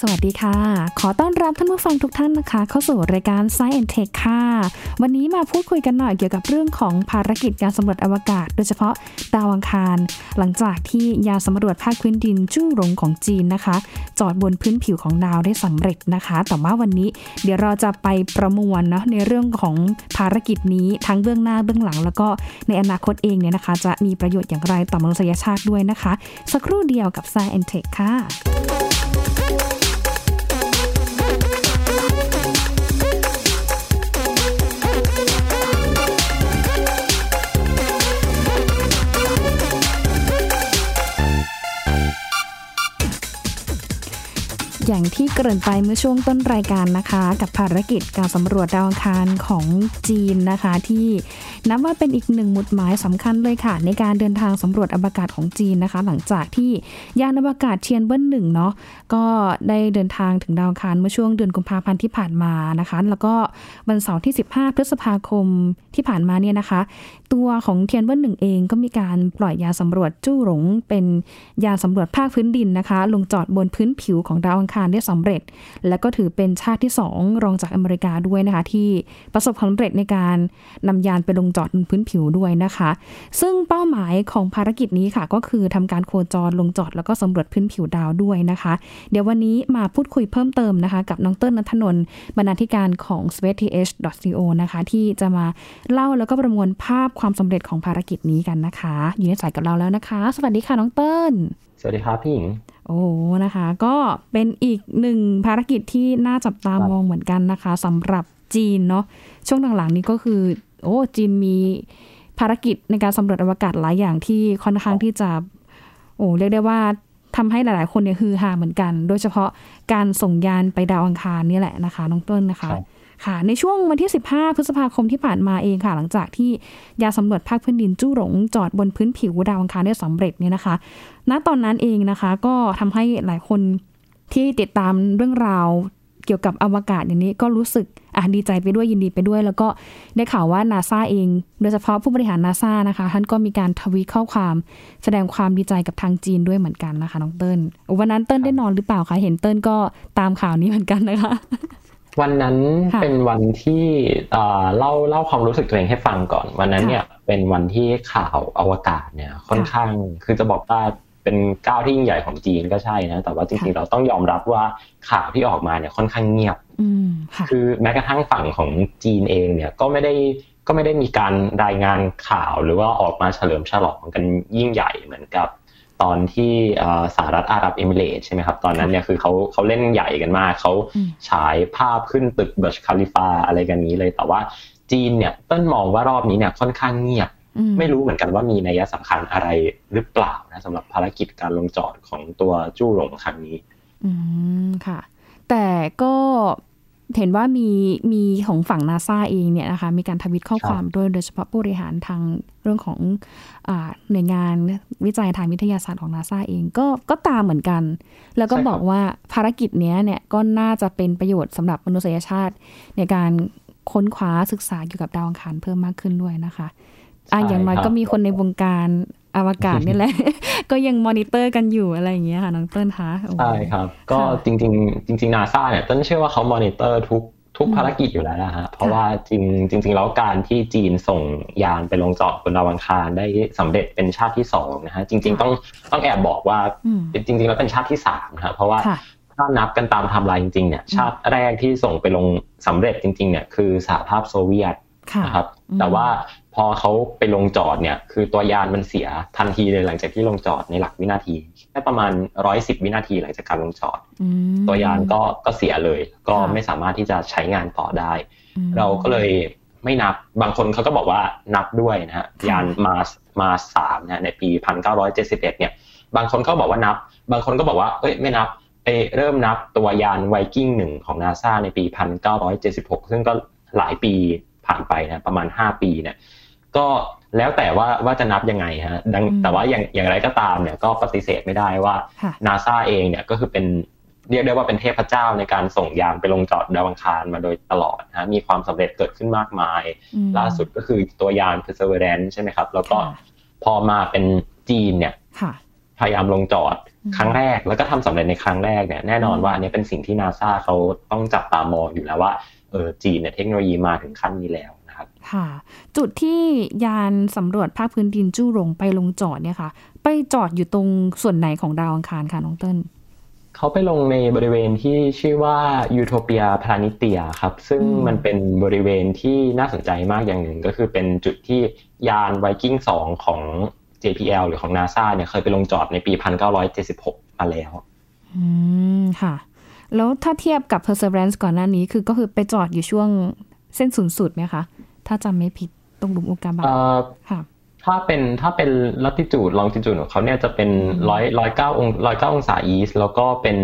สวัสดีค่ะ ขอต้อนรับท่านผู้ฟังทุกท่านนะคะ เข้าสู่รายการ Science and Tech ค่ะ วันนี้มาพูดคุยกันหน่อยเกี่ยวกับเรื่องของภารกิจการสำรวจอวกาศ โดยเฉพาะดาวอังคาร หลังจากที่ยานสำรวจภาคพื้นดินจู้หลงของจีนนะคะ จอดบนพื้นผิวของดาวได้สำเร็จนะคะ แต่ว่าวันนี้เดี๋ยวเราจะไปประมวลเนาะในเรื่องของภารกิจนี้ทั้งเบื้องหน้าเบื้องหลัง แล้วก็ในอนาคตเองเนี่ยนะคะ จะมีประโยชน์อย่างไรต่อมนุษยชาติด้วยนะคะ สักครู่เดียวกับ Science and Tech ค่ะ อย่างที่เกริ่นไปเมื่อช่วงต้นรายการนะคะ กับภารกิจการสำรวจดาวอังคารของจีนนะคะ ที่นับว่าเป็นอีกหนึ่งหมุดหมายสำคัญเลยค่ะ ในการเดินทางสำรวจอวกาศของจีนนะคะ หลังจากที่ยานอวกาศเทียนเบิ้ลหนึ่งเนาะก็ได้เดินทางถึงดาวอังคารเมื่อช่วงเดือนกุมภาพันธ์ที่ผ่านมานะคะ แล้วก็วันเสาร์ที่ 15 พฤษภาคมที่ผ่านมาเนี่ยนะคะตัวของเทียนเบิ้ลหนึ่งเองก็มีการปล่อยยาสำรวจจู้หลง เป็นยาสำรวจภาคพื้นดินนะคะ ลงจอดบนพื้นผิวของดาวอังคารได้สำเร็จ และก็ถือเป็นชาติที่ 2 รองจากอเมริกาด้วยนะคะ ที่ประสบความสำเร็จในการนำยานไปลงจอดบนพื้นผิวด้วยนะคะ ซึ่งเป้าหมายของภารกิจนี้ค่ะ ก็คือทำการโคจรลงจอดแล้วก็สำรวจพื้นผิวดาวด้วยนะคะ เดี๋ยววันนี้มาพูดคุยเพิ่มเติมนะคะ กับน้องเติ้ลนัทนนท์บรรณาธิการของ spaceth.co นะคะที่จะมาเล่าแล้วก็ประมวลภาพความสำเร็จของภารกิจนี้กันนะคะ อยู่ในสายกับเราแล้วนะคะ สวัสดีค่ะน้องเติ้ลสวัสดีครับพี่หญิงโอ้นะคะ ก็เป็นอีกหนึ่งภารกิจที่น่าจับตามองเหมือนกันนะคะสำหรับจีนเนาะช่วงหลังๆนี้ก็คือ โอ้จีนมีภารกิจในการสำรวจอวกาศหลายอย่างที่ค่อนข้างที่จะ โอ้เรียกได้ว่าทำให้หลาย ๆ คนเนี่ยฮือฮาเหมือนกัน โดยเฉพาะการส่งยานไปดาวอังคารนี่แหละนะคะ น้องต้นนะคะ ค่ะ ในช่วงวันที่ 15 พฤษภาคมที่ผ่านมาเองค่ะ หลังจากที่ยาสำรวจภาคพื้นดินจู้หลงจอดบนพื้นผิวดาวอังคารได้สำเร็จเนี่ยนะคะ ณ ตอนนั้นเองนะคะ ก็ทำให้หลายคนที่ติดตามเรื่องราวเกี่ยวกับอวกาศอย่างนี้ก็รู้สึกอะดีใจไปด้วยยินดีไปด้วย แล้วก็ได้ข่าวว่านาซาเอง โดยเฉพาะผู้บริหารนาซานะคะ ท่านก็มีการทวีตข้อความ แสดงความดีใจกับทางจีนด้วยเหมือนกันนะคะน้องเติ้ลวันนั้นเติ้ลได้นอนหรือเปล่าคะเห็นเติ้ลก็ตามข่าวนี้เหมือนกันนะคะ วันนั้นค่ะเป็นวันที่เอ่อเล่าเล่าความรู้สึกตัวเองให้ฟังก่อน วันนั้นค่ะเนี่ยเป็นวันที่ข่าวอวกาศเนี่ยค่อนค่ะข้างคือจะบอกว่าเป็นก้าวที่ยิ่งใหญ่ของจีนก็ใช่นะแต่ว่าจริงๆค่ะเราต้องยอมรับว่าข่าวที่ออกมาเนี่ยค่อนข้างเงียบอืมค่ะคือแม้กระทั่งฝั่งของจีนเองเนี่ยก็ไม่ได้ก็ไม่ได้มีการรายงานข่าวหรือว่าออกมาเฉลิมฉลองกันยิ่งใหญ่เหมือนกับ ตอนที่เอ่อสหรัฐอาหรับเอมิเรตส์ใช่ไหมครับ ตอนนั้นเนี่ยคือเขาเขาเล่นใหญ่กันมากเขาอืมฉายภาพขึ้นตึกเบิร์ชคาลิฟาอะไรกันนี้เลย แต่ว่าจีนเนี่ยเต้นมองว่ารอบนี้เนี่ยค่อนข้างเงียบอืไม่รู้เหมือนกันว่ามีนัยสำคัญอะไรหรือเปล่านะสำหรับภารกิจการลงจอดของตัวจู้หลงครั้งนี้ อืมค่ะ แต่ก็ เห็นว่ามีมีของฝั่งนาซาเองเนี่ยนะคะมีการทวิตข้อครับความด้วยโดยเฉพาะผู้บริหารทางเรื่องของอาหน่วยงานวิจัยทางวิทยาศาสตร์ของนาซาเองก็ก็ตามเหมือนกัน แล้วก็บอกว่าภารกิจเนี้ยเนี่ยก็น่าจะเป็นประโยชน์สำหรับมนุษยชาติ ในการค้นคว้าศึกษาเกี่ยวกับดาวอังคารเพิ่มมากขึ้นด้วยนะคะอะใช่อย่างน้อยครับก็มีคนในวงการ อวกาศนี่แหละ ก็ยังมอนิเตอร์กันอยู่อะไรอย่างเงี้ยค่ะน้องเติ้ลคะโอ้โหใช่ครับ ก็ค่ะจริง ๆ จริงๆนาซาเนี่ยเติ้ลเชื่อว่าเขามอนิเตอร์ทุกทุกอืมภารกิจอยู่แล้วนะฮะ เพราะว่าจริงจริง ๆ แล้วการที่จีนส่งยานไปลงจอดบนดาวอังคารได้สำเร็จเป็นชาติที่สองนะฮะจริง ๆ ต้องต้องแอบบอกว่าอืมจริง ๆ แล้วเป็นชาติที่สามนะฮะเพราะว่าค่ะถ้านับกันตามไทม์ไลน์จริงๆเนี่ยชาติแรกที่ส่งไปลงสำเร็จจริง ๆ เนี่ยคือสหภาพโซเวียตค่ะนะครับอืม แต่ว่าพอเขาไปลงจอดเนี่ย คือตัวยานมันเสียทันทีเลยหลังจากที่ลงจอดในหลักวินาทีแค่ประมาณร้อยสิบวินาทีหลังจากการลงจอดอืมตัวยานก็ก็เสียเลย ก็ค่ะไม่สามารถที่จะใช้งานต่อได้อืมเราก็เลยไม่นับบางคนเขาก็บอกว่านับด้วยนะฮะค่ะยานมาร์สมาร์สามนะฮะในปีพันเก้าร้อยเจ็ดสิบเอ็ดเนี่ย บางคนก็บอกว่านับ บางคนก็บอกว่าเอ้ยไม่นับไปเริ่มนับตัวยานไวกิ้งหนึ่งของนาซาในปีพันเก้าร้อยเจ็ดสิบหกซึ่งก็หลายปี ผ่านไปนะประมาณห้าปีเนี่ยก็แล้วแต่ว่าว่าจะนับยังไงฮะดังอืมแต่ว่าอย่างอย่างไรก็ตามเนี่ยก็ปฏิเสธไม่ได้ว่าค่ะนาซาเองเนี่ยก็คือเป็นเรียกได้ว่าเป็นเทพเจ้าในการส่งยานไปลงจอดดาวอังคารมาโดยตลอดนะมีความสำเร็จเกิดขึ้นมากมายอืมล่าสุดก็คือตัวยาน Perseverance ใช่ไหมครับ แล้วก็ค่ะพอมาเป็นจีนเนี่ยค่ะพยายามลงจอดครั้งแรกแล้วก็ทำสำเร็จในครั้งแรกเนี่ยแน่นอนว่าอันนี้เป็นสิ่งที่นาซาเขาต้องจับตามองอยู่แล้วว่าเออจีนเนี่ยเทคโนโลยีมาถึงขั้นนี้แล้วนะครับค่ะจุดที่ยานสำรวจภาคพื้นดินจู้หลงไปลงจอดเนี่ยค่ะ ไปจอดอยู่ตรงส่วนไหนของดาวอังคารคะน้องเติ้ลเขาไปลงในบริเวณที่ชื่อว่ายูโทเปียพลานิเตียครับ ซึ่งมันเป็นบริเวณที่น่าสนใจมากอย่างหนึ่ง ก็คือเป็นจุดที่ยานไวกิ้ง2ของ JPL หรือของ NASA เนี่ยเคยไปลงจอดในปี 1976 มาแล้ว อืม ค่ะ แล้วถ้าเทียบกับ Perseverance ก่อนหน้านี้คือก็คือไปจอดอยู่ช่วงเส้นศูนย์สุดไหมคะ ถ้าจำไม่ผิดตรงหลุมอุกกาบาตค่ะถ้าเป็นถ้าเป็นลัติจูดลองจิจูดของเขาเนี่ยจะเป็นร้อยร้อยเก้าองร้อยเก้าองศาอีสแล้วก็เป็น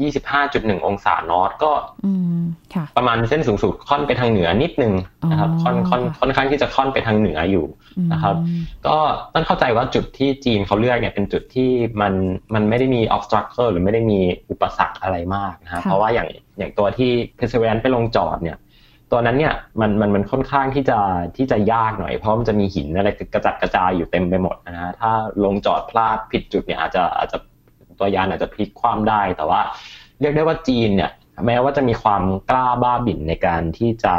ยี่สิบห้าจุดหนึ่งองศานอตก็อืมค่ะประมาณเส้นสูงสุดค่อนไปทางเหนือนิดนึงนะครับค่อนค่อนค่อนข้างที่จะค่อนไปทางเหนืออยู่นะครับ ก็ต้องเข้าใจว่าจุดที่จีนเขาเลือกเนี่ยเป็นจุดที่มันมันไม่ได้มี obstacle หรือไม่ได้มีอุปสรรคอะไรมากนะฮะเพราะว่าอย่างอย่างตัวที่ perseverance ไปลงจอดเนี่ยตัวนั้นเนี่ยมันมันมันค่อนข้างที่จะที่จะยากหน่อยเพราะมันจะมีหินอะไรกระจัดกระจายอยู่เต็มไปหมดนะฮะถ้าลงจอดพลาดผิดจุดเนี่ยอาจจะอาจจะ ตัวยานอาจจะพลิกคว่ำได้ แต่ว่าเรียกได้ว่าจีนเนี่ยแม้ว่าจะมีความกล้าบ้าบิ่นในการที่จะ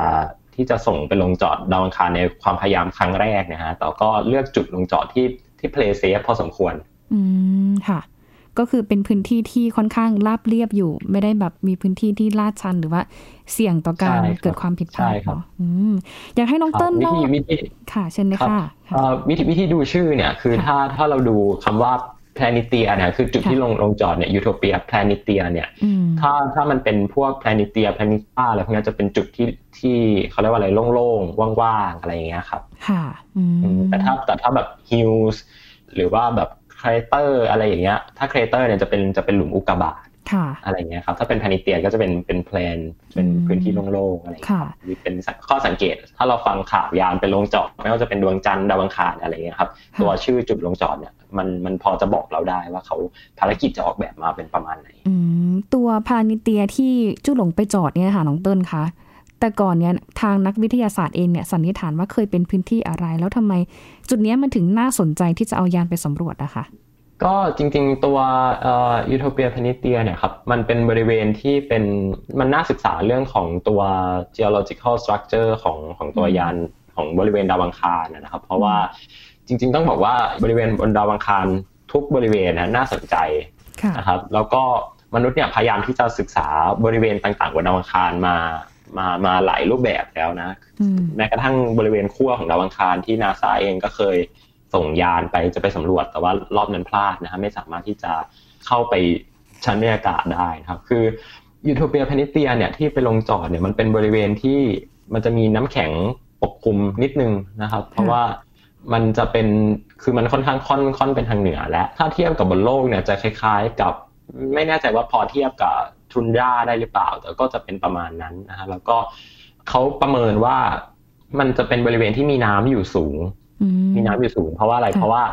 ที่จะส่งไปลงจอดดาวอังคารในความพยายามครั้งแรกนะฮะแต่ก็เลือกจุดลงจอดที่ที่ play safe พอสมควร อืมค่ะ ก็คือเป็นพื้นที่ที่ค่อนข้างราบเรียบอยู่ ไม่ได้แบบมีพื้นที่ที่ลาดชันหรือว่าเสี่ยงต่อการเกิดความผิดพลาดเนาะอยากให้น้องเติ้ลวิธีวิธีค่ะเช่นเลยค่ะวิธีวิธีดูชื่อเนี่ย คือถ้าถ้าเราดูคำว่า Planitia เนี่ยคือจุดที่ลงลงจอดเนี่ย Utopia Planitia เนี่ยถ้าถ้ามันเป็นพวก Planitia Planita อะไรพวกนี้จะเป็นจุดที่ที่เขาเรียกว่าอะไรโล่งๆว่างๆอะไรอย่างเงี้ยครับ ค่ะแต่ถ้าแต่ถ้าแบบ hills หรือว่าแบบ crater อะไรอย่างเงี้ย ถ้า crater เนี่ยจะเป็นจะเป็นหลุมอุกกาบาตอะไรเงี้ยครับ ถ้าเป็น Planitia ก็จะเป็นเป็น plain เป็นพื้นที่โล่งๆอะไรเงี้ยมีเป็นข้อสังเกต ถ้าเราฟังข่าวยานเป็นลงจอดไม่ว่าจะเป็นดวงจันทร์ดาวอังคารอะไรเงี้ยครับ ตัวชื่อจุดลงจอดเนี่ย มันมันพอจะบอกเราได้ว่าเขาภารกิจจะออกแบบมาเป็นประมาณไหนตัวพานิเตียที่จุดหลงไปจอดเนี่ยค่ะน้องเติ้ลคะแต่ก่อนเนี่ยทางนักวิทยาศาสตร์เองเนี่ยสันนิษฐานว่าเคยเป็นพื้นที่อะไร แล้วทำไม จุดนี้มันถึงน่าสนใจที่จะเอายานไปสำรวจอะคะก็จริงๆตัวยูโทเปียพนิเตียเนี่ยครับมันเป็นบริเวณที่เป็นมันน่าศึกษาเรื่องของตัว geological structure ของของตัวยานของบริเวณดาวังคารนะครับ เพราะว่า จริง ๆ ต้องบอกว่าบริเวณบนดาวังคารทุกบริเวณนะน่าสนใจนะครับแล้วก็มนุษย์เนี่ยพยายามที่จะศึกษาบริเวณต่างๆบนดาวังคารมามามาหลายรูปแบบแล้วนะ แม้กระทั่งบริเวณขั้วของดาวังคารที่นาซาเองก็เคยส่งยานไปจะไปสำรวจ แต่ว่ารอบนั้นพลาดนะฮะไม่สามารถที่จะเข้าไปชั้นบรรยากาศได้นะครับ คือยูโทเปียพนิเตียเนี่ยที่ไปลงจอดเนี่ยมันเป็นบริเวณที่มันจะมีน้ำแข็งปกคลุมนิดนึงนะครับ เพราะว่า มันจะเป็นคือมันค่อนข้างค่อนค่อนเป็นทางเหนือและถ้าเทียบกับบนโลกเนี่ยจะคล้ายๆกับไม่แน่ใจว่าพอเทียบกับทุนย่าได้หรือเปล่า แต่ก็จะเป็นประมาณนั้นนะฮะแล้วก็เขาประเมินว่ามันจะเป็นบริเวณที่มีน้ำอยู่สูง มีน้ำอยู่สูง เพราะว่าอะไรเพราะว่า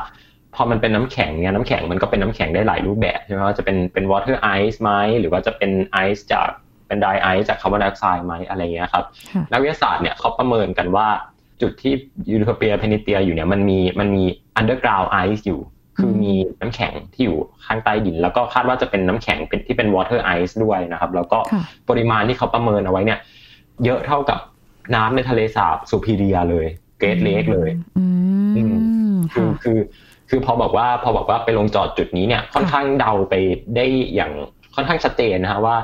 พอมันเป็นน้ำแข็งเนี่ยน้ำแข็งมันก็เป็นน้ำแข็งได้หลายรูปแบบใช่ไหมว่าจะเป็นเป็น water ice ไหมหรือว่าจะเป็นไอซ์จากเป็นไดไอซ์จากคาร์บอนไดออกไซด์ไหมอะไรเงี้ยครับนักวิทยาศาสตร์เนี่ยเขาประเมินกันว่า จุดที่ Utopia Planitia อยู่เนี่ยมันมีมันมี underground ice อยู่ คือมีน้ำแข็งที่อยู่ข้างใต้ดิน แล้วก็คาดว่าจะเป็นน้ำแข็งเป็นที่เป็น water ice ด้วยนะครับ แล้วก็ปริมาณที่เขาประเมินเอาไว้เนี่ย เยอะเท่ากับน้ำในทะเลสาบ Superior เลย Great Lakes เลยคือคือคือพอบอกว่าพอบอกว่าไปลงจอดจุดนี้เนี่ยค่อนข้างเดาไปได้อย่างค่อนข้างชัดเจนนะฮะว่า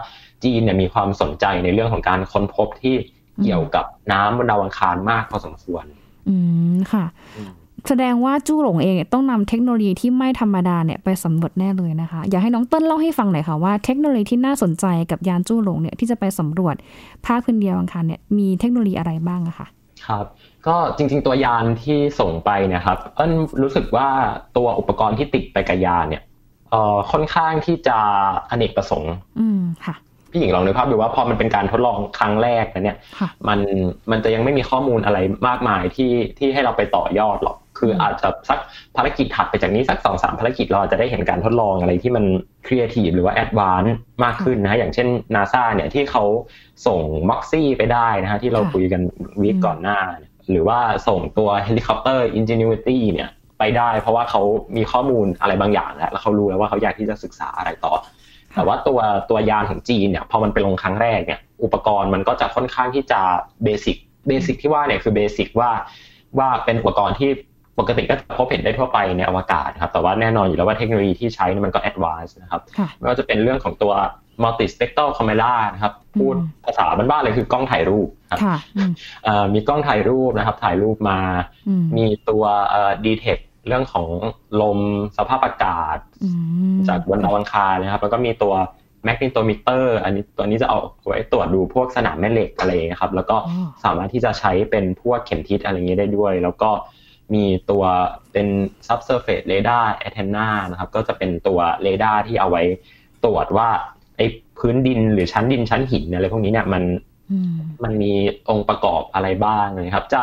จีนเนี่ยมีความสนใจในเรื่องของการค้นพบที่ เกี่ยวกับน้ำบนดาวอังคารมากพอสมควร อืมค่ะ แสดงว่าจู้หลงเองต้องนำเทคโนโลยีที่ไม่ธรรมดาเนี่ยไปสำรวจแน่เลยนะคะ อยากให้น้องเติ้ลเล่าให้ฟังหน่อยค่ะว่าเทคโนโลยีที่น่าสนใจกับยานจู้หลงเนี่ยที่จะไปสำรวจภาคพื้นเดียวอังคารเนี่ยมีเทคโนโลยีอะไรบ้างอะคะครับก็จริงๆตัวยานที่ส่งไปเนี่ยครับเติ้ลรู้สึกว่าตัวอุปกรณ์ที่ติดไปกับยานเนี่ยเอ่อค่อนข้างที่จะอเนกประสงค์ อืมค่ะ พี่หญิงลองนึกภาพดูว่าพอมันเป็นการทดลองครั้งแรกนะเนี่ย มันมันจะยังไม่มีข้อมูลอะไรมากมายที่ที่ให้เราไปต่อยอดหรอก คืออาจจะสักภารกิจถัดไปจากนี้สักสองสามภารกิจเราจะได้เห็นการทดลองอะไรที่มันครีเอทีฟหรือว่า advance มากขึ้นนะอย่างเช่นนาซาเนี่ยที่เขาส่ง MOXIE ไปได้นะฮะที่เราคุยกัน week ก่อนหน้า หรือว่าส่งตัวเฮลิคอปเตอร์ Ingenuity เนี่ยไปไปได้ เพราะว่าเขามีข้อมูลอะไรบางอย่างแล้วแล้วเขารู้แล้วว่าเขาอยากที่จะศึกษาอะไรต่อ แต่ว่าตัวตัวยานของจีนเนี่ยพอมันไปลงครั้งแรกเนี่ยอุปกรณ์มันก็จะค่อนข้างที่จะ basic basic ที่ว่าเนี่ยคือ basic ว่าว่าเป็นอุปกรณ์ที่ปกติก็พบเห็นได้ทั่วไปในอวกาศครับแต่ว่าแน่นอนอยู่แล้วว่าเทคโนโลยีที่ใช้มันก็ advance นะครับไม่ว่าจะเป็นเรื่องของตัว multi spectral camera นะครับพูดภาษาบ้านๆเลยคือกล้องถ่ายรูปครับมีกล้องถ่ายรูปนะครับถ่ายรูปมา มีตัว detect เรื่องของลมสภาพอากาศ จากบนดาวอังคารนะครับ แล้วก็มีตัว magnetometer อันนี้ตัวนี้จะเอาไว้ตรวจดูพวกสนามแม่เหล็กอะไรครับ แล้วก็สามารถที่จะใช้เป็นพวกเข็มทิศอะไรเงี้ยได้ด้วย แล้วก็มีตัวเป็น subsurface radar antenna นะครับ ก็จะเป็นตัวเรดาร์ที่เอาไว้ตรวจว่าไอ้พื้นดินหรือชั้นดินชั้นหินอะไรพวกนี้เนี่ยมันมันมีองค์ประกอบอะไรบ้างนะครับ จะ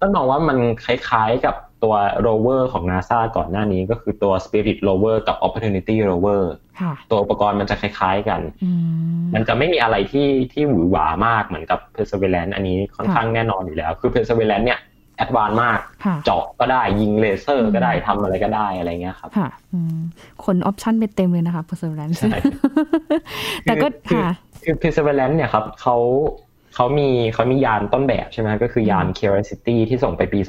ต้องมองว่ามันคล้ายๆกับ ตัวโรเวอร์ของ NASA ก่อนหน้านี้ก็คือตัว Spirit rover กับ Opportunity rover ตัวอุปกรณ์มันจะคล้ายๆกัน มันจะไม่มีอะไรที่ที่หวือหวามากเหมือนกับ Perseverance อันนี้ค่อนข้างแน่นอนอยู่แล้ว คือ Perseverance เนี่ยadvance มาก เจาะก็ได้ยิงเลเซอร์ก็ได้ทำอะไรก็ได้อะไรเงี้ยครับค่ะขน option ไปเต็มเลยนะคะ Perseverance แต่ก็ค่ะคือ Perseverance เนี่ยครับเขา เขามีเขามียานต้นแบบใช่ไหมก็คือยาน Curiosity ที่ส่งไปปี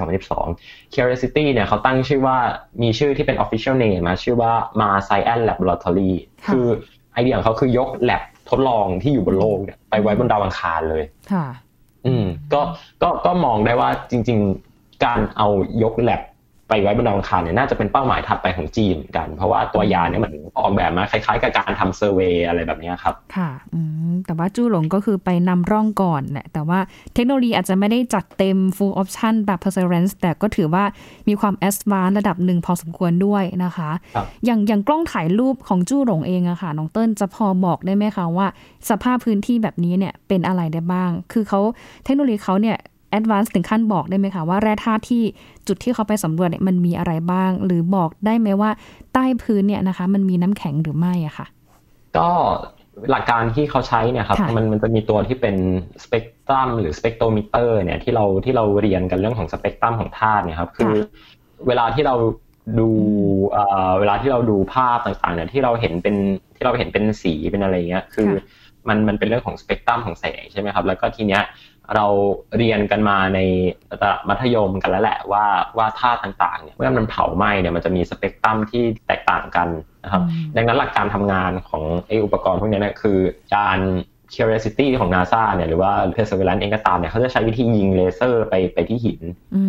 2012 Curiosity เนี่ยเขาตั้งชื่อว่ามีชื่อที่เป็น official name มาชื่อว่า Mars Science Laboratory คือไอเดียของเขาคือยกแลบทดลองที่อยู่บนโลกเนี่ยไปไว้บนดาวอังคารเลยค่ะ อืมก็ก็ก็มองได้ว่าจริง ๆ การเอายกแลบ ไปไว้บนดาวอังคารเนี่ยน่าจะเป็นเป้าหมายถัดไปของจีนกัน เพราะว่าตัวยานเนี่ยมันออกแบบมาคล้ายๆ กับการทำเซอร์เวยอะไรแบบนี้ครับ ค่ะอืมแต่ว่าจูหลงก็คือไปนำร่องก่อนแหละแต่ว่าเทคโนโลยีอาจจะไม่ได้จัดเต็ม full option แบบ perseverance แต่ก็ถือว่ามีความ advanced ระดับหนึ่งพอสมควรด้วยนะคะ อย่างอย่างกล้องถ่ายรูปของจูหลงเองอะค่ะน้องเติ้ลจะพอบอกได้ไหมคะว่า สภาพพื้นที่แบบนี้เนี่ยเป็นอะไรได้บ้าง คือเขาเทคโนโลยีเขาเนี่ย advance ถึงขั้นบอกได้ไหมคะว่าแร่ธาตุที่จุดที่เขาไปสำรวจเนี่ยมันมีอะไรบ้าง หรือบอกได้ไหมว่าใต้พื้นเนี่ยนะคะ มันมีน้ำแข็งหรือไม่อะคะ่ะ ก็หลักการที่เขาใช้เนี่ยครับมันมันจะมีตัวที่เป็นสเปกตรัมหรือ spectrometer เนี่ยที่เราที่เราเรียนกันเรื่องของสเปกตรัมของธาตุเนี่ยครับคือเวลาที่เราดูเวลาที่เราดูภาพต่างๆเนี่ยที่เราเห็นเป็นที่เราเห็นเป็นสีเป็นอะไรเงี้ยคือมันมันเป็นเรื่องของสเปกตรัมของแสงใช่ไหมครับ แล้วก็ทีเนี้ย เราเรียนกันมาในระดับมัธยมกันแล้วแหละว่าว่าธาตุต่างๆเนี่ยเมื่อมันเผาไหม้เนี่ยมันจะมีสเปกตรัมที่แตกต่างกันนะครับดังนั้นหลักการทำงานของไออุปกรณ์พวกนี้เนี่ยคือการ Curiosity ของ NASA เนี่ยหรือว่า Perseverance เองก็ตามเนี่ยเขาจะใช้วิธียิงเลเซอร์ไปไปที่หิน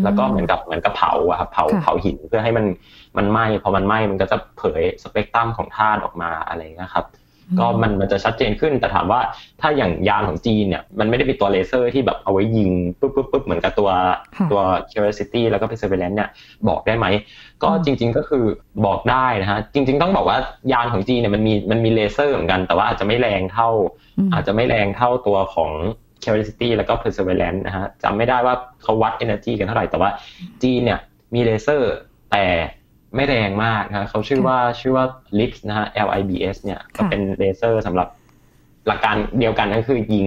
แล้วก็เหมือนกับเหมือนกับเผาอะครับเผาเผาหินเพื่อให้มันมันไหม้พอมันไหม้มันก็จะเผยสเปกตรัมของธาตุออกมาอะไรนะครับ ก็มันมันจะชัดเจนขึ้น แต่ถามว่าถ้าอย่างยานของจีนเนี่ยมันไม่ได้เป็นตัวเลเซอร์ที่แบบเอาไว้ยิงปุ๊บปุ๊บปุ๊บเหมือนกับตัวตัว Curiosity แล้วก็ Perseverance เนี่ยบอกได้ไหม ก็จริง ๆก็คือบอกได้นะฮะจริง ๆ ต้องบอกว่ายานของจีนเนี่ยมันมีมันมีเลเซอร์เหมือนกัน แต่ว่าอาจจะไม่แรงเท่า อาจจะไม่แรงเท่าตัวของ Curiosity แล้วก็ Perseverance นะฮะจำไม่ได้ว่าเขาวัด energy กันเท่าไหร่แต่ว่าจีนเนี่ยมีเลเซอร์แต่ ไม่แรงมากนะเขาชื่อว่าชื่อว่า LIBS นะฮะ L I B S เนี่ยก็เป็นเลเซอร์สำหรับหลักการเดียวกันก็คือยิง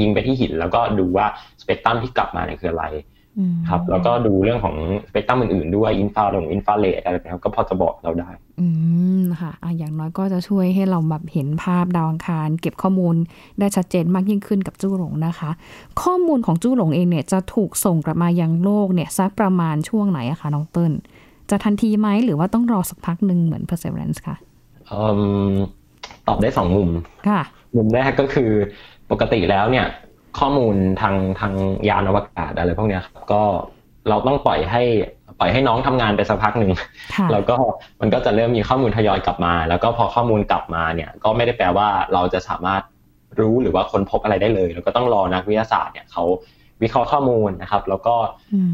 ยิงไปที่หิน แล้วก็ดูว่าสเปกตรัมที่กลับมาเนี่ยคืออะไรครับแล้วก็ดูเรื่องของสเปกตรัมอื่นๆด้วย infra หรืออินฟราเรดอะไรแบบนี้ก็พอจะบอกเราได้ อืมค่ะอะอย่างน้อยก็จะช่วยให้เราแบบเห็นภาพดาวอังคาร เก็บข้อมูลได้ชัดเจนมากยิ่งขึ้นกับจู้หลงนะคะ ข้อมูลของจู้หลงเองเนี่ยจะถูกส่งกลับมายังโลกเนี่ยสักประมาณช่วงไหนอะคะน้องเติ้ล จะทันทีไหมหรือว่าต้องรอสักพักหนึ่งเหมือน perseverance ค่ะตอบได้สองมุมค่ะมุมแรกก็คือปกติแล้วเนี่ย ข้อมูลทางทางยานอวกาศอะไรพวกนี้ครับก็เราต้องปล่อยให้ปล่อยให้น้องทำงานไปสักพักหนึ่งแล้วก็มันก็จะเริ่มมีข้อมูลทยอยกลับมา แล้วก็พอข้อมูลกลับมาเนี่ย ก็ไม่ได้แปลว่าเราจะสามารถรู้หรือว่าค้นพบอะไรได้เลย แล้วก็ต้องรอนักวิทยาศาสตร์เนี่ยเขา วิเคราะห์ข้อมูลนะครับ แล้วก็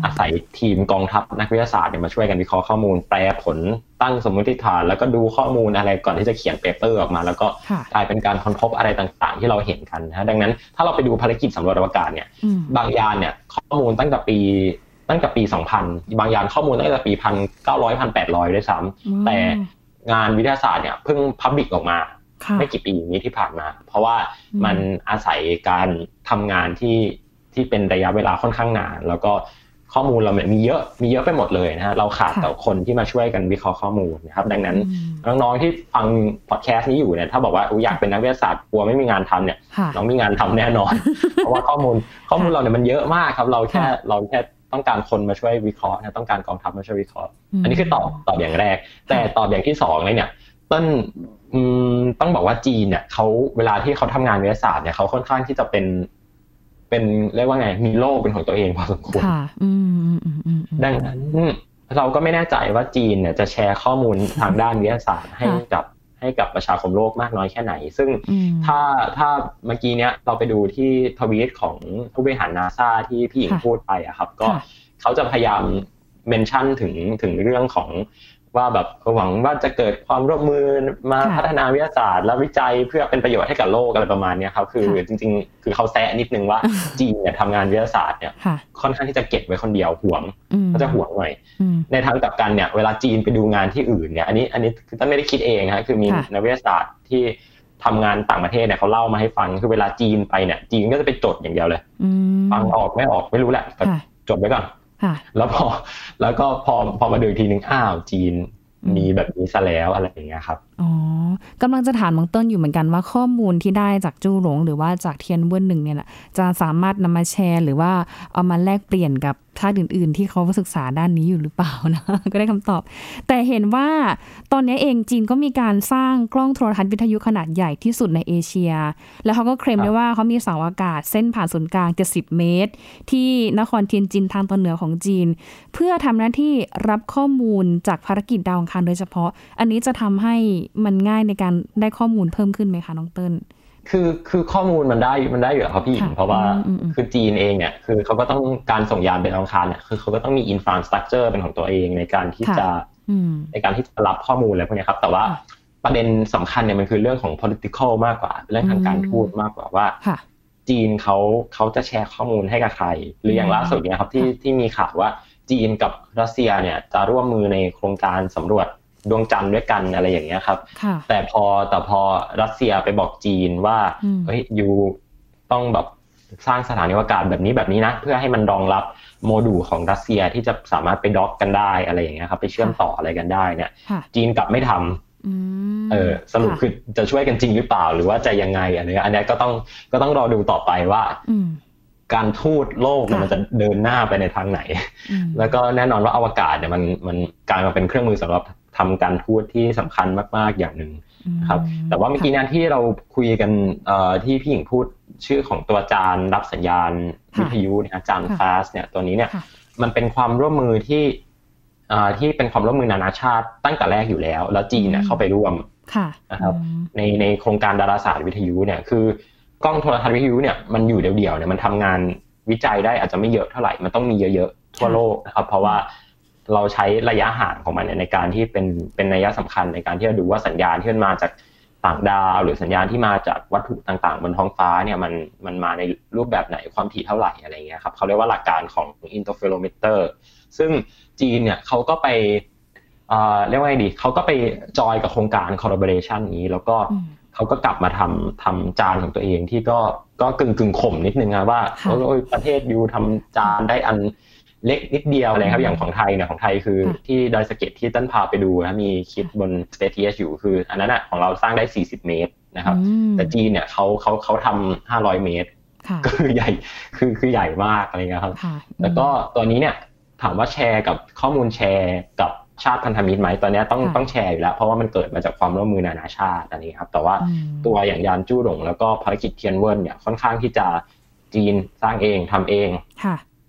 อาศัยทีมกองทัพนักวิทยาศาสตร์เนี่ยมาช่วยกันวิเคราะห์ข้อมูล แปลผลตั้งสมมติฐาน แล้วก็ดูข้อมูลอะไรก่อนที่จะเขียน paper ออกมา แล้วก็กลายเป็นการค้นพบอะไรต่างๆ ที่เราเห็นกันนะดังนั้นถ้าเราไปดูภารกิจสำรวจอวกาศเนี่ยบางยานเนี่ยข้อมูลตั้งแต่ปีตั้งแต่ปี 2000 บางยานข้อมูลตั้งแต่ปี 1900 1800 ด้วยซ้ำแต่งานวิทยาศาสตร์เนี่ยเพิ่งพับบิกออกมาไม่กี่ปีนี้ที่ผ่านมา เพราะว่ามันอาศัยการทำงานที่ ที่เป็นระยะเวลาค่อนข้างนาน แล้วก็ข้อมูลเราเนี่ยมีเยอะมีเยอะไปหมดเลยนะฮะเราขาดแต่คนที่มาช่วยกันวิเคราะห์ข้อมูลนะครับดังนั้นน้องๆที่ฟังพอดแคสต์นี้อยู่เนี่ยถ้าบอกว่าอยากเป็นนักวิทยาศาสตร์กลัวไม่มีงานทำเนี่ยน้องมีงานทำแน่นอน เพราะว่าข้อมูลข้อมูลเราเนี่ยมันเยอะมากครับเราแค่เราแค่ต้องการคนมาช่วยวิเคราะห์นะต้องการกองทัพมาช่วยวิเคราะห์ อันนี้คือตอบตอบอย่างแรก แต่ตอบอย่างที่สองเลยเนี่ยต้นต้องบอกว่าจีนเนี่ยเขาเวลาที่เขาทำงานวิทยาศาสตร์เนี่ยเขาค่อนข้างที่จะเป็น เป็นเรียกว่าไงมีโลกเป็นของตัวเองพอสมควรดังนั้นเราก็ไม่แน่ใจว่าจีนเนี่ยจะแชร์ข้อมูลทางด้านวิทยาศาสตร์ให้กับให้กับประชาคมโลกมากน้อยแค่ไหน ซึ่งถ้าถ้าเมื่อกี้เนี้ยเราไปดูที่ทวีตของผู้บริหารนาซาที่พี่หญิงพูดไปอะครับ ก็เขาจะพยายามเมนชั่นถึงถึงเรื่องของ ว่าแบบหวังว่าจะเกิดความร่วมมือมาพัฒนาวิทยาศาสตร์ และวิจัยเพื่อเป็นประโยชน์ให้กับโลกอะไรประมาณนี้ครับคือจริง ๆ คือเขาแซะนิดนึงว่าจีนเนี่ยทำงานวิทยาศาสตร์เนี่ยค่อนข้างที่จะเก็บไว้คนเดียวห่วงก็จะห่วงหน่อย ในทางกลับกันเนี่ยเวลาจีนไปดูงานที่อื่นเนี่ยอันนี้อันนี้คือต้นไม่ได้คิดเองครับคือมีนักวิทยาศาสตร์ที่ทำงานต่างประเทศเนี่ยเขาเล่ามาให้ฟังคือเวลาจีนไปเนี่ยจีนก็จะไปจดอย่างเดียวเลยฟังออกไม่ออกไม่รู้แหละจดไว้ก่อน แล้วพอแล้วก็พอพอมาดูทีนึงอ้าวจีนมีแบบนี้ซะแล้วอะไรอย่างเงี้ยครับ อ๋อกำลังจะถามมองต้นอยู่เหมือนกันว่าข้อมูลที่ได้จากจูหลง หรือว่าจากเทียนเวินหนึ่งเนี่ยจะสามารถนำมาแชร์ หรือว่าเอามาแลกเปลี่ยนกับ ชาติอื่น ๆ ที่เขาศึกษาด้านนี้อยู่หรือเปล่านะ ก็ได้คำตอบ แต่เห็นว่าตอนนี้เองจีนก็มีการสร้างกล้องโทรทัศน์วิทยุขนาดใหญ่ที่สุดในเอเชีย แล้วเขาก็เคลมได้ว่าเขามีเสาอากาศเส้นผ่านศูนย์กลาง 70 เมตร ที่นครเทียนจินทางตอนเหนือของจีน เพื่อทำหน้าที่รับข้อมูลจากภารกิจดาวอังคารโดยเฉพาะ อันนี้จะทำให้มันง่ายในการได้ข้อมูลเพิ่มขึ้นไหมคะน้องเติ้ล คือคือข้อมูลมันได้มันได้อยู่ครับพี่เพราะว่าคือจีนเองเนี่ยคือเขาก็ต้องการส่งยานไปดาวอังคารเนี่ยคือเขาก็ต้องมีอินฟราสตรักเจอร์เป็นของตัวเองในการที่จะในการที่จะรับข้อมูลอะไรพวกนี้ครับ แต่ว่าประเด็นสำคัญเนี่ยมันคือเรื่องของ political มากกว่า เรื่องทางการทูตมากกว่าว่าจีนเขาเขาจะแชร์ข้อมูลให้กับใคร หรืออย่างล่าสุดเนี่ยครับที่ที่มีข่าวว่าจีนกับรัสเซียเนี่ยจะร่วมมือในโครงการสำรวจ ดวงจันทร์ด้วยกันอะไรอย่างเงี้ยครับ แต่พอแต่พอรัสเซียไปบอกจีนว่าเฮ้ยยูต้องแบบสร้างสถานีอวกาศแบบนี้แบบนี้นะ เพื่อให้มันรองรับโมดูลของรัสเซียที่จะสามารถไปด็อกกันได้อะไรอย่างเงี้ยครับ ไปเชื่อมต่ออะไรกันได้เนี่ย จีนกลับไม่ทำเออสรุปคือจะช่วยกันจริงหรือเปล่า หรือว่าจะยังไงอันนี้อันนี้ก็ต้องก็ต้องรอดูต่อไปว่าการทูตโลกมันจะเดินหน้าไปในทางไหน แล้วก็แน่นอนว่าอวกาศเนี่ยมันมันกลายมาเป็นเครื่องมือสำหรับ ทำการทูตที่สำคัญมาก ๆ อย่างหนึ่งครับ แต่ว่าเมื่อกี้นั้นที่เราคุยกันที่พี่หญิงพูดชื่อของตัวจานรับสัญญาณวิทยุเนี่ยจานฟาสเนี่ยตัวนี้เนี่ยมันเป็นความร่วมมือที่ที่เป็นความร่วมมือนานาชาติตั้งแต่แรกอยู่แล้ว แล้วจีนเนี่ยเข้าไปร่วมนะครับในในโครงการดาราศาสตร์วิทยุเนี่ยคือกล้องโทรทัศน์วิทยุเนี่ยมันอยู่เดี่ยวๆเนี่ยมันทำงานวิจัยได้อาจจะไม่เยอะเท่าไหร่มันต้องมีเยอะๆทั่วโลกนะครับเพราะว่า เราใช้ระยะห่างของมันในการที่เป็นเป็นนัยสำคัญในการที่จะดูว่าสัญญาณที่มันมาจากต่างดาวหรือสัญญาณที่มาจากวัตถุต่างๆ บนท้องฟ้าเนี่ยมันมันมาในรูปแบบไหนความถี่เท่าไหร่อะไรเงี้ยครับเขาเรียกว่าหลักการของ interferometer ซึ่งจีนเนี่ยเขาก็ไปเรียกว่าไงดีเขาก็ไปจอยกับโครงการ collaboration นี้ แล้วก็เขาก็กลับมาทำทำจานของตัวเองที่ก็ก็กึ่งกึ่งข่มนิดนึงนะว่าโอ้ยประเทศยูทำจานได้อัน เล็กนิดเดียวอะไรครับอย่างของไทยเนี่ยของไทยคือที่ดอยสะเก็ดที่ต้นพาไปดูนะมีคลิปบน Space TH อยู่คือ อันนั้นอะของเราสร้างได้ 40 เมตรนะครับ แต่จีนเนี่ยเขาเขาเขาทำ500 เมตรก็คือใหญ่คือคือใหญ่มากอะไรเงี้ยครับ แล้วก็ตัวนี้เนี่ยถามว่าแชร์กับข้อมูลแชร์กับชาติพันธมิตรไหมตอนนี้ต้องต้องแชร์อยู่แล้ว เพราะว่ามันเกิดมาจากความร่วมมือนานาชาติอันนี้ครับ แต่ว่าตัวอย่างยานจู้หลงแล้วก็ภารกิจเทียนเวิร์นเนี่ยค่อนข้างที่จะจีนสร้างเองทำเอง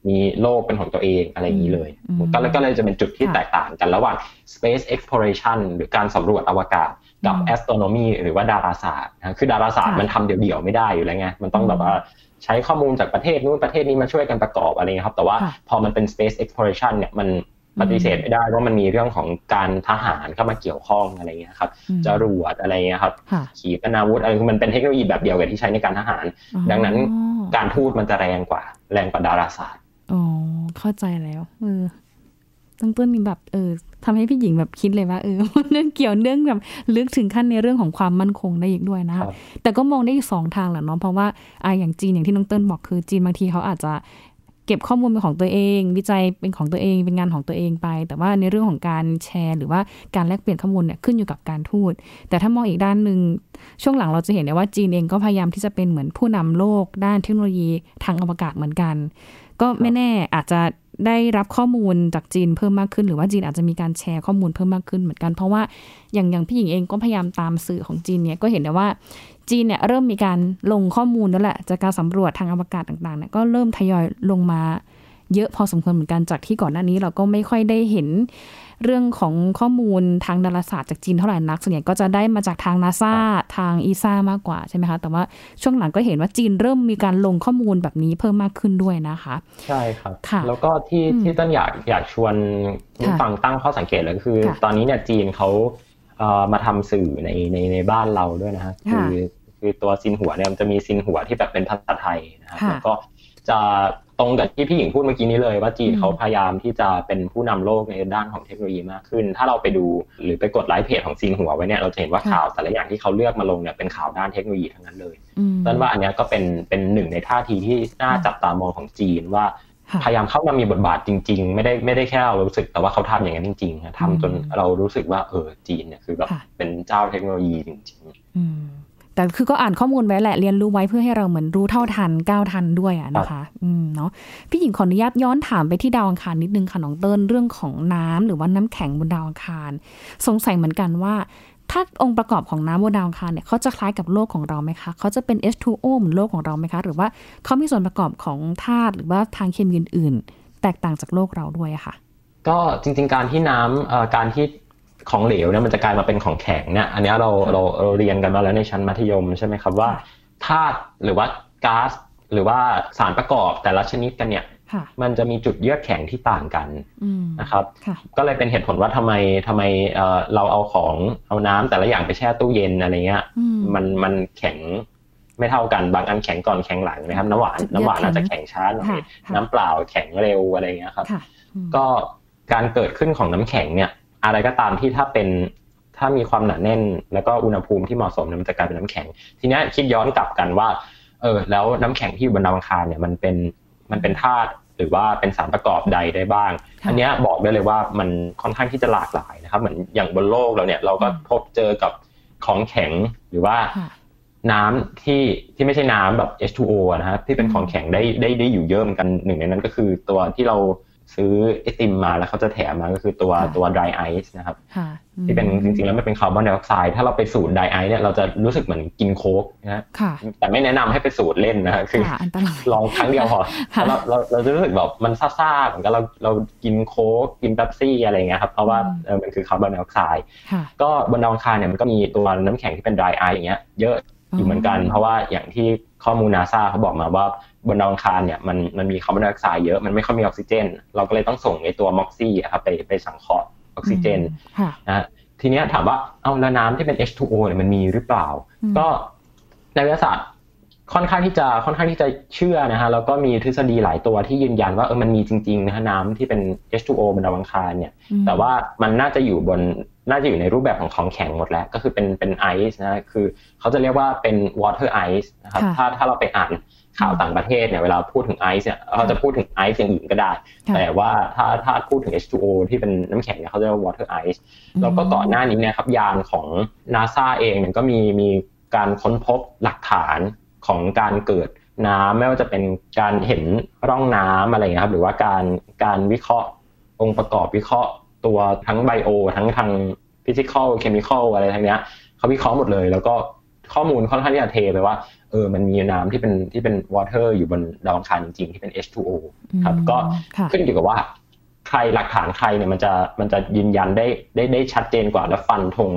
มีโลกเป็นของตัวเองอะไรอย่างนี้เลยก็เลยก็เลยจะเป็นจุดที่แตกต่างกันระหว่าง space exploration หรือการสำรวจอวกาศกับ astronomy หรือว่าดาราศาสตร์นะคือดาราศาสตร์มันทำเดี่ยวๆไม่ได้อยู่แล้วไง มันต้องแบบว่าใช้ข้อมูลจากประเทศนู้นประเทศนี้มาช่วยกันประกอบอะไรเงี้ยครับ แต่ว่าพอมันเป็น space exploration เนี่ยมันปฏิเสธไม่ได้ว่ามันมีเรื่องของการทหารเข้ามาเกี่ยวข้องอะไรเงี้ยครับจรวดอะไรเงี้ยครับ ขีปนาวุธอะไรมันเป็นเทคโนโลยีแบบเดียวกับที่ใช้ในการทหาร ดังนั้นการทูตมันจะแรงกว่า แรงกว่าดาราศาสตร์ อ๋อ เข้าใจแล้วเออตั้งต้นมีแบบเออทำให้พี่หญิงแบบคิดเลยว่าเออเรื่องเกี่ยวเรื่องแบบลึกถึงขั้นในเรื่องของความมั่นคงได้อีกด้วยนะแต่ก็มองได้อีกสองทางแหละเนาะเพราะว่าอ่าอย่างจีนอย่างที่น้องเติ้ลบอกคือจีนบางทีเขาอาจจะเก็บข้อมูลเป็นของตัวเอง วิจัยเป็นของตัวเองเป็นงานของตัวเองไป แต่ว่าในเรื่องของการแชร์ หรือว่าการแลกเปลี่ยนข้อมูลเนี่ยขึ้นอยู่กับการทูตแต่ถ้ามองอีกด้านหนึ่งช่วงหลังเราจะเห็นได้ว่าจีนเองก็พยายามที่จะเป็นเหมือนผู้นำโลกด้านเทคโนโลยีทางอวกาศเหมือนกัน ก็ไม่แน่อาจจะได้รับข้อมูลจากจีนเพิ่มมากขึ้น หรือว่าจีนอาจจะมีการแชร์ข้อมูลเพิ่มมากขึ้นเหมือนกัน เพราะว่าอย่างอย่างพี่หญิงเองก็พยายามตามสื่อของจีนเนี่ยก็เห็นได้ว่าจีนเนี่ยเริ่มมีการลงข้อมูลแล้วแหละจากการสำรวจทางอวกาศต่างๆเนี่ยก็เริ่มทยอยลงมา เยอะพอสมควรเหมือนกันจากที่ก่อนหน้านี้เราก็ไม่ค่อยได้เห็นเรื่องของข้อมูลทางดาราศาสตร์จากจีนเท่าไหร่นักส่วนใหญ่ก็จะได้มาจากทางนาซาทางอีซ่ามากกว่าใช่ไหมคะ แต่ว่าช่วงหลังก็เห็นว่าจีนเริ่มมีการลงข้อมูลแบบนี้เพิ่มมากขึ้นด้วยนะคะ ใช่ครับ แล้วก็ที่ที่ต้นอยากอยากชวนผู้ฟังตั้งข้อสังเกตเลยคือ ตอนนี้เนี่ยจีนเขามาทำสื่อในในในบ้านเราด้วยนะฮะคือคือตัวซินหัวเนี่ยมันจะมีซินหัวที่แบบเป็นภาษาไทยนะครับแล้วก็จะ ตรงกับที่พี่หญิงพูดเมื่อกี้นี้เลย ว่าจีนเขาพยายามที่จะเป็นผู้นำโลกในด้านของเทคโนโลยีมากขึ้น ถ้าเราไปดูหรือไปกดไลค์เพจของซีนหัวไว้เนี่ยเราจะเห็นว่าข่าวแต่ละอย่างที่เขาเลือกมาลงเนี่ยเป็นข่าวด้านเทคโนโลยีทั้งนั้นเลยดังว่าอันนี้ก็เป็นเป็นหนึ่งในท่าทีที่น่าจับตามองของจีนว่าพยายามเข้ามามีบทบาทจริง ๆ ไม่ได้ไม่ได้แค่เรารู้สึกแต่ว่าเขาทำอย่างนั้นจริงๆทำจนเรารู้สึกว่าเออจีนเนี่ยคือแบบเป็นเจ้าเทคโนโลยีจริง ๆ แต่คือก็อ่านข้อมูลไว้แหละเรียนรู้ไว้เพื่อให้เราเหมือนรู้เท่าทันก้าวทันด้วยอะนะคะอืมเนาะพี่หญิงขออนุญาตย้อนถามไปที่ดาวอังคารนิดนึงค่ะน้องเติ้ลเรื่องของน้ำหรือว่าน้ำแข็งบนดาวอังคาร สงสัยเหมือนกันว่า ถ้าองค์ประกอบของน้ำบนดาวอังคารเนี่ยเขาจะคล้ายกับโลกของเราไหมคะเขาจะเป็น H2O เหมือนโลกของเราไหมคะ หรือว่าเขามีส่วนประกอบของธาตุหรือว่าทางเคมีอื่น ๆ แตกต่างจากโลกเราด้วยอะค่ะก็จริงๆการที่น้ำการที่ ของเหลวเนี่ยมันจะกลายมาเป็นของแข็งเนี่ยอันนี้เราเราเราเรียนกันมาแล้วในชั้นมัธยมใช่ไหมครับว่าธาตุหรือว่าก๊าซหรือว่าสารประกอบแต่ละชนิดกันเนี่ยมันจะมีจุดเยือกแข็งที่ต่างกันนะครับ ก็เลยเป็นเหตุผลว่าทำไมทำไมเราเอาของเอาน้ำแต่ละอย่างไปแช่ตู้เย็นอะไรเงี้ยมันมันแข็งไม่เท่ากันบางอันแข็งก่อนแข็งหลังนะครับ น้ำหวานน้ำหวานอาจจะแข็งช้าหน่อยน้ำเปล่าแข็งเร็วอะไรเงี้ยครับ ก็การเกิดขึ้นของน้ำแข็งเนี่ย อะไรก็ตามที่ถ้าเป็นถ้ามีความหนาแน่น แล้วก็อุณหภูมิที่เหมาะสมมันจะกลายเป็นน้ำแข็ง ทีนี้คิดย้อนกลับกันว่า เออ แล้วน้ำแข็งที่อยู่บนดาวอังคารเนี่ยมันเป็นมันเป็นธาตุหรือว่าเป็นสารประกอบใดได้บ้าง อันนี้บอกได้เลยว่ามันค่อนข้างที่จะหลากหลายนะครับ เหมือนอย่างบนโลกเราเนี่ย เราก็พบเจอกับของแข็งหรือว่าน้ำที่ที่ไม่ใช่น้ำแบบ H2O นะครับที่เป็นของแข็งได้ได้ได้อยู่เยอะเหมือนกันหนึ่งในนั้นก็คือตัวที่เรา ซื้อไอติมมาแล้วเขาจะแถมมาก็คือตัวตัว dry ice นะครับที่เป็นจริงๆ แล้วมันเป็นคาร์บอนไดออกไซด์ถ้าเราไปสูด dry ice เนี่ยเราจะรู้สึกเหมือนกินโค้กนะแต่ไม่แนะนำให้ไปสูดเล่นนะคือลองครั้งเดียวพอเราเราเราจะรู้สึกแบบมันซ่าๆเหมือนกับเราเรากินโค้กกินเป๊ปซี่อะไรเงี้ยครับเพราะว่ามันคือคาร์บอนไดออกไซด์ก็บนดาวอังคารเนี่ยมันก็มีตัวน้ำแข็งที่เป็น dry ice อย่างเงี้ยเยอะ อยู่เหมือนกัน เพราะว่าอย่างที่ข้อมูลนาซาเขาบอกมาว่าบนดาวอังคารเนี่ยมันมันมีคาร์บอนไดออกไซด์เยอะมันไม่ค่อยมีออกซิเจน เราก็เลยต้องส่งไอตัว MOXIE ครับไปไปสังเคราะห์ออกซิเจนนะทีนี้ถามว่าเอาแล้วน้ำที่เป็น H2O เนี่ยมันมีหรือเปล่า ก็ในวิทยาศาสตร์ค่อนข้างที่จะค่อนข้างที่จะเชื่อนะฮะแล้วก็มีทฤษฎีหลายตัวที่ยืนยันว่าเออมันมีจริงๆนะฮะน้ำที่เป็น H2O บนดาวอังคารเนี่ย แต่ว่ามันน่าจะอยู่บน น่าจะอยู่ในรูปแบบของของแข็งหมดแล้ว ก็คือเป็นเป็นไอซ์นะคือเขาจะเรียกว่าเป็น water ice นะครับถ้าถ้าเราไปอ่านข่าวต่างประเทศเนี่ยเวลาพูดถึงไอซ์เนี่ยเขาจะพูดถึงไอซ์อย่างอื่นก็ได้ แต่ว่าถ้าถ้าพูดถึง H2O ที่เป็นน้ำแข็งเนี่ยเขาจะเรียกว่า water ice แล้วก็ก่อนหน้านี้เนี่ยครับยานของ NASA เองเนี่ยก็มีมีการค้นพบหลักฐานของการเกิดน้ำไม่ว่าจะเป็นการเห็นร่องน้ำอะไรเงี้ยครับหรือว่าการการวิเคราะห์องค์ประกอบวิเคราะห์ ตัวทั้ง bio ทั้งทาง physical chemical อะไรทั้งเนี้ยเขาวิเคราะห์หมดเลย แล้วก็ข้อมูลค่อนข้างที่จะเทไปว่าเออมันมีน้ำที่เป็นที่เป็น water อยู่บนดาวอังคารจริงๆ ที่เป็น H2O ครับก็ขึ้นอยู่กับว่า ใครหลักฐานใครเนี่ยมันจะมันจะยืนยันได้ได้ได้ชัดเจนกว่าและฟันธง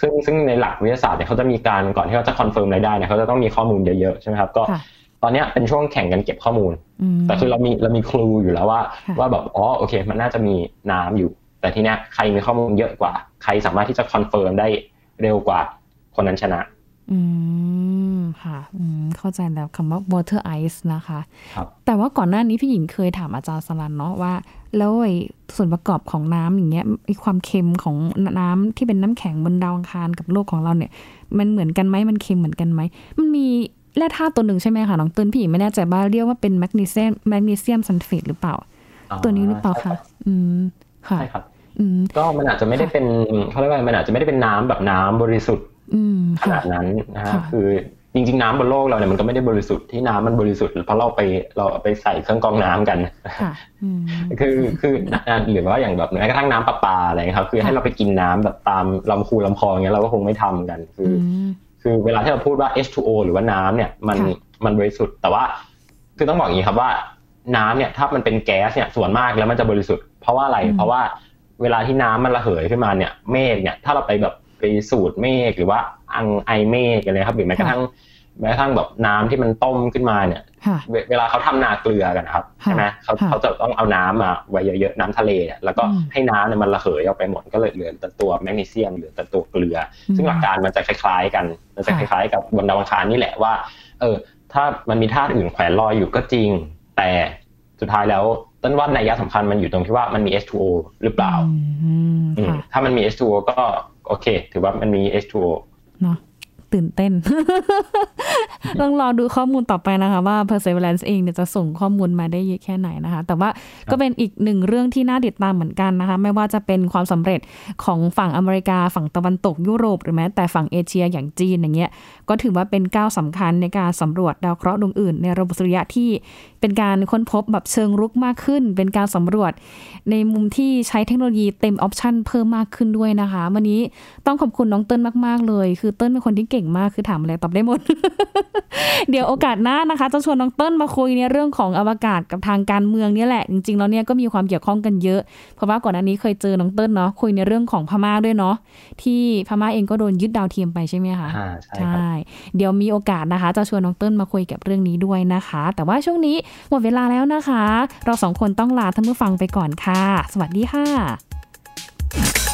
ซึ่งซึ่งในหลักวิทยาศาสตร์เนี่ยเขาจะมีการก่อนที่เขาจะ confirm อะไรได้เนี่ยเขาจะต้องมีข้อมูลเยอะๆใช่ไหมครับก็ตอนนี้เป็นช่วงแข่งกันเก็บข้อมูล แต่คือเรามีเรามี clue อยู่แล้วว่า ว่าแบบอ๋อโอเค มันน่าจะมีน้ำอยู่ แต่ทีเนี้ยใครมีข้อมูลเยอะกว่า ใครสามารถที่จะ confirm ได้เร็วกว่าคนนั้นชนะ อืม ค่ะ อืม เข้าใจแล้วคำว่า water ice นะคะครับแต่ว่าก่อนหน้านี้พี่หญิงเคยถามอาจารย์สลันเนาะว่า แล้วไอ้ส่วนประกอบของน้ำอย่างเงี้ยไอ้ความเค็มของน้ำที่เป็นน้ำแข็งบนดาวอังคารกับโลกของเราเนี่ย มันเหมือนกันไหมมันเค็มเหมือนกันไหม มันมีแร่ธาตุตัวหนึ่งใช่ไหมคะน้องเติ้ลพี่ไม่แน่ใจว่าเรียกว่าเป็นแมกนีเซียมแมกนีเซียมซัลเฟตหรือเปล่า ตัวนี้หรือเปล่าคะ อืม ค่ะ ใช่ครับ ก็มันอาจจะไม่ได้เป็นเขาเรียกว่ามันอาจจะไม่ได้เป็นน้ำแบบน้ำบริสุทธิ์ขนาดนั้นนะฮะคือจริงๆน้ำบนโลกเราเนี่ยมันก็ไม่ได้บริสุทธิ์ที่น้ำมันบริสุทธิ์เพราะเราไปเราไปใส่เครื่องกรองน้ำกันคือคือหรือว่าอย่างแบบแม้กระทั่งน้ำประปาอะไรครับ คือให้เราไปกินน้ำแบบตามลำคูลำคลองเงี้ยเราก็คงไม่ทำกัน คือ คือเวลาที่เราพูดว่า H2O หรือว่าน้ำเนี่ยมันมันบริสุทธิ์แต่ว่า คือต้องบอกอย่างนี้ครับว่าน้ำเนี่ยถ้ามันเป็นแก๊สเนี่ยส่วนมากแล้วมันจะบริสุทธิ์เพราะว่าอะไรเพราะว่า เวลาที่น้ำมันระเหยขึ้นมาเนี่ยเมฆเนี่ยถ้าเราไปแบบไปสูดเมฆหรือว่าอังไอเมฆอะไรครับหรือแม้กระทั่งแม้กระทั่งแบบน้ำที่มันต้มขึ้นมาเนี่ย เวลาเขาทำนาเกลือกันครับใช่ไหมเขาเขาจะต้องเอาน้ำมาไว้เยอะๆน้ำทะเลแล้วก็ให้น้ำเนี่ยมันระเหยออกไปหมดก็เลยเหลือแต่ตัวแมกนีเซียมเหลือแต่ตัวเกลือ ซึ่งหลักการมันจะคล้าย ๆ กันมันจะคล้ายๆ กับบนดาวอังคารนี่แหละว่า เออ ถ้ามันมีธาตุอื่นแขวนลอยอยู่ก็จริง แต่สุดท้ายแล้ว ต้นว่าในยะสำคัญมันอยู่ตรงที่ว่ามันมี H2O หรือเปล่าถ้ามันมี H2O ก็โอเค ถือว่ามันมี H2O เนาะ ตื่นเต้น ต้องรอดูข้อมูลต่อไปนะคะ ว่า Perseverance เองเนี่ยจะส่งข้อมูลมาได้เยอะแค่ไหนนะคะ แต่ว่าก็เป็นอีกหนึ่งเรื่องที่น่าติดตามเหมือนกันนะคะ ไม่ว่าจะเป็นความสำเร็จของฝั่งอเมริกาฝั่งตะวันตกยุโรปหรือแม้แต่ฝั่งเอเชียอย่างจีนอย่างเงี้ยก็ถือว่าเป็นก้าวสำคัญในการสำรวจดาวเคราะห์ดวงอื่น ในระบบสุริยะที่เป็นการค้นพบแบบเชิงรุกมากขึ้น เป็นการสำรวจ ในมุมที่ใช้เทคโนโลยีเต็มออปชันเพิ่มมากขึ้นด้วยนะคะ วันนี้ต้องขอบคุณน้องเติ้ลมาก ๆ เลย คือเติ้ลเป็นคนที่เก่งมากคือถามอะไรตอบได้หมด เดี๋ยวโอกาสหน้านะคะ จะชวนน้องเติ้ลมาคุยในเรื่องของอวกาศกับทางการเมืองนี่แหละ จริงๆแล้วเนี่ยก็มีความเกี่ยวข้องกันเยอะ เพราะว่าก่อนหน้านี้เคยเจอน้องเติ้ลเนาะคุยในเรื่องของพม่าด้วยเนาะที่พม่าเองก็โดนยึดดาวเทียมไปใช่ไหมคะใช่เดี๋ยวมีโอกาสนะคะ จะชวนน้องเติ้ลมาคุยกับเรื่องนี้ด้วยนะคะ แต่ว่าช่วงนี้หมดเวลาแล้วนะคะ เราสองคนต้องลาท่านผู้ฟังไปก่อนค่ะ สวัสดีค่ะ